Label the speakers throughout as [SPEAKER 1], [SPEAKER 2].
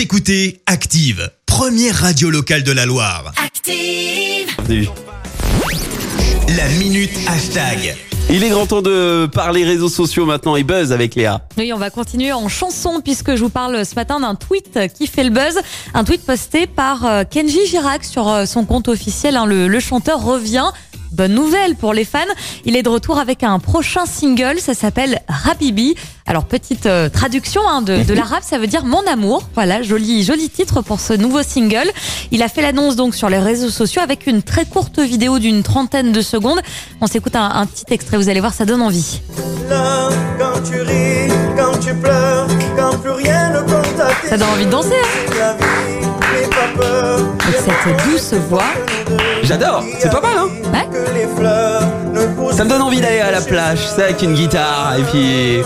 [SPEAKER 1] Vous écoutez Active, première radio locale de la Loire.
[SPEAKER 2] Active.
[SPEAKER 1] La minute hashtag.
[SPEAKER 2] Il est grand temps de parler réseaux sociaux maintenant et buzz avec Léa.
[SPEAKER 3] Oui, on va continuer en chanson puisque je vous parle ce matin d'un tweet qui fait le buzz. Un tweet posté par euh, Kenji Girac sur euh, son compte officiel. hein. Le, le chanteur revient. Bonne nouvelle pour les fans. Il est de retour avec un prochain single. Ça s'appelle Habibi. Alors, petite euh, traduction hein, de, de l'arabe, ça veut dire mon amour. Voilà, joli, joli titre pour ce nouveau single. Il a fait l'annonce donc sur les réseaux sociaux avec une très courte vidéo d'une trentaine de secondes. On s'écoute un, un petit extrait. Vous allez voir, ça donne envie.
[SPEAKER 4] Là, quand tu ris, quand tu pleures, quand plus rien ne compte à tes
[SPEAKER 3] Ça donne envie de danser. Hein. Avec cette douce voix.
[SPEAKER 2] J'adore, c'est pas mal hein Ça me donne envie d'aller à la plage, ça avec une guitare et puis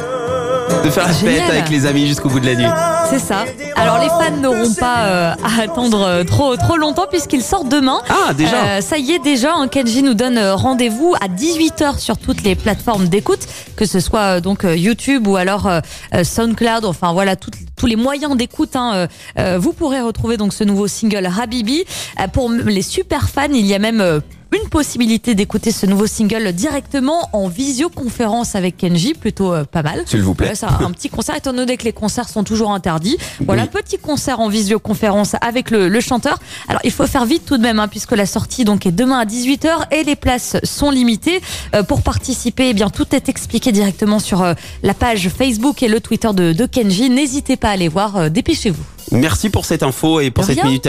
[SPEAKER 2] de faire la fête
[SPEAKER 3] Génial.
[SPEAKER 2] avec les amis jusqu'au bout de la nuit.
[SPEAKER 3] C'est ça. Alors les fans n'auront pas euh, à attendre euh, trop trop longtemps puisqu'il sort demain.
[SPEAKER 2] Ah déjà
[SPEAKER 3] Euh, ça y est déjà, hein, Kenji nous donne rendez-vous à 18h sur toutes les plateformes d'écoute, que ce soit euh, donc euh, YouTube ou alors SoundCloud, enfin voilà toutes- tous les moyens d'écoute. hein, euh, euh, vous pourrez retrouver donc ce nouveau single Habibi. Euh, pour les super fans, il y a même euh, une possibilité d'écouter ce nouveau single directement en visioconférence avec Kenji, plutôt euh, pas mal.
[SPEAKER 2] S'il vous plaît.
[SPEAKER 3] C'est un, petit concert, étant donné que les concerts sont toujours interdits. Voilà, petit concert en visioconférence avec le, le chanteur. Alors, il faut faire vite tout de même, hein, puisque la sortie donc est demain à 18h et les places sont limitées. Euh, pour participer, eh bien, tout est expliqué directement sur euh, la page Facebook et le Twitter de, de Kenji. N'hésitez pas à aller voir, dépêchez-vous.
[SPEAKER 2] Merci pour cette info et pour
[SPEAKER 3] De
[SPEAKER 2] cette
[SPEAKER 3] rien.
[SPEAKER 2] minute.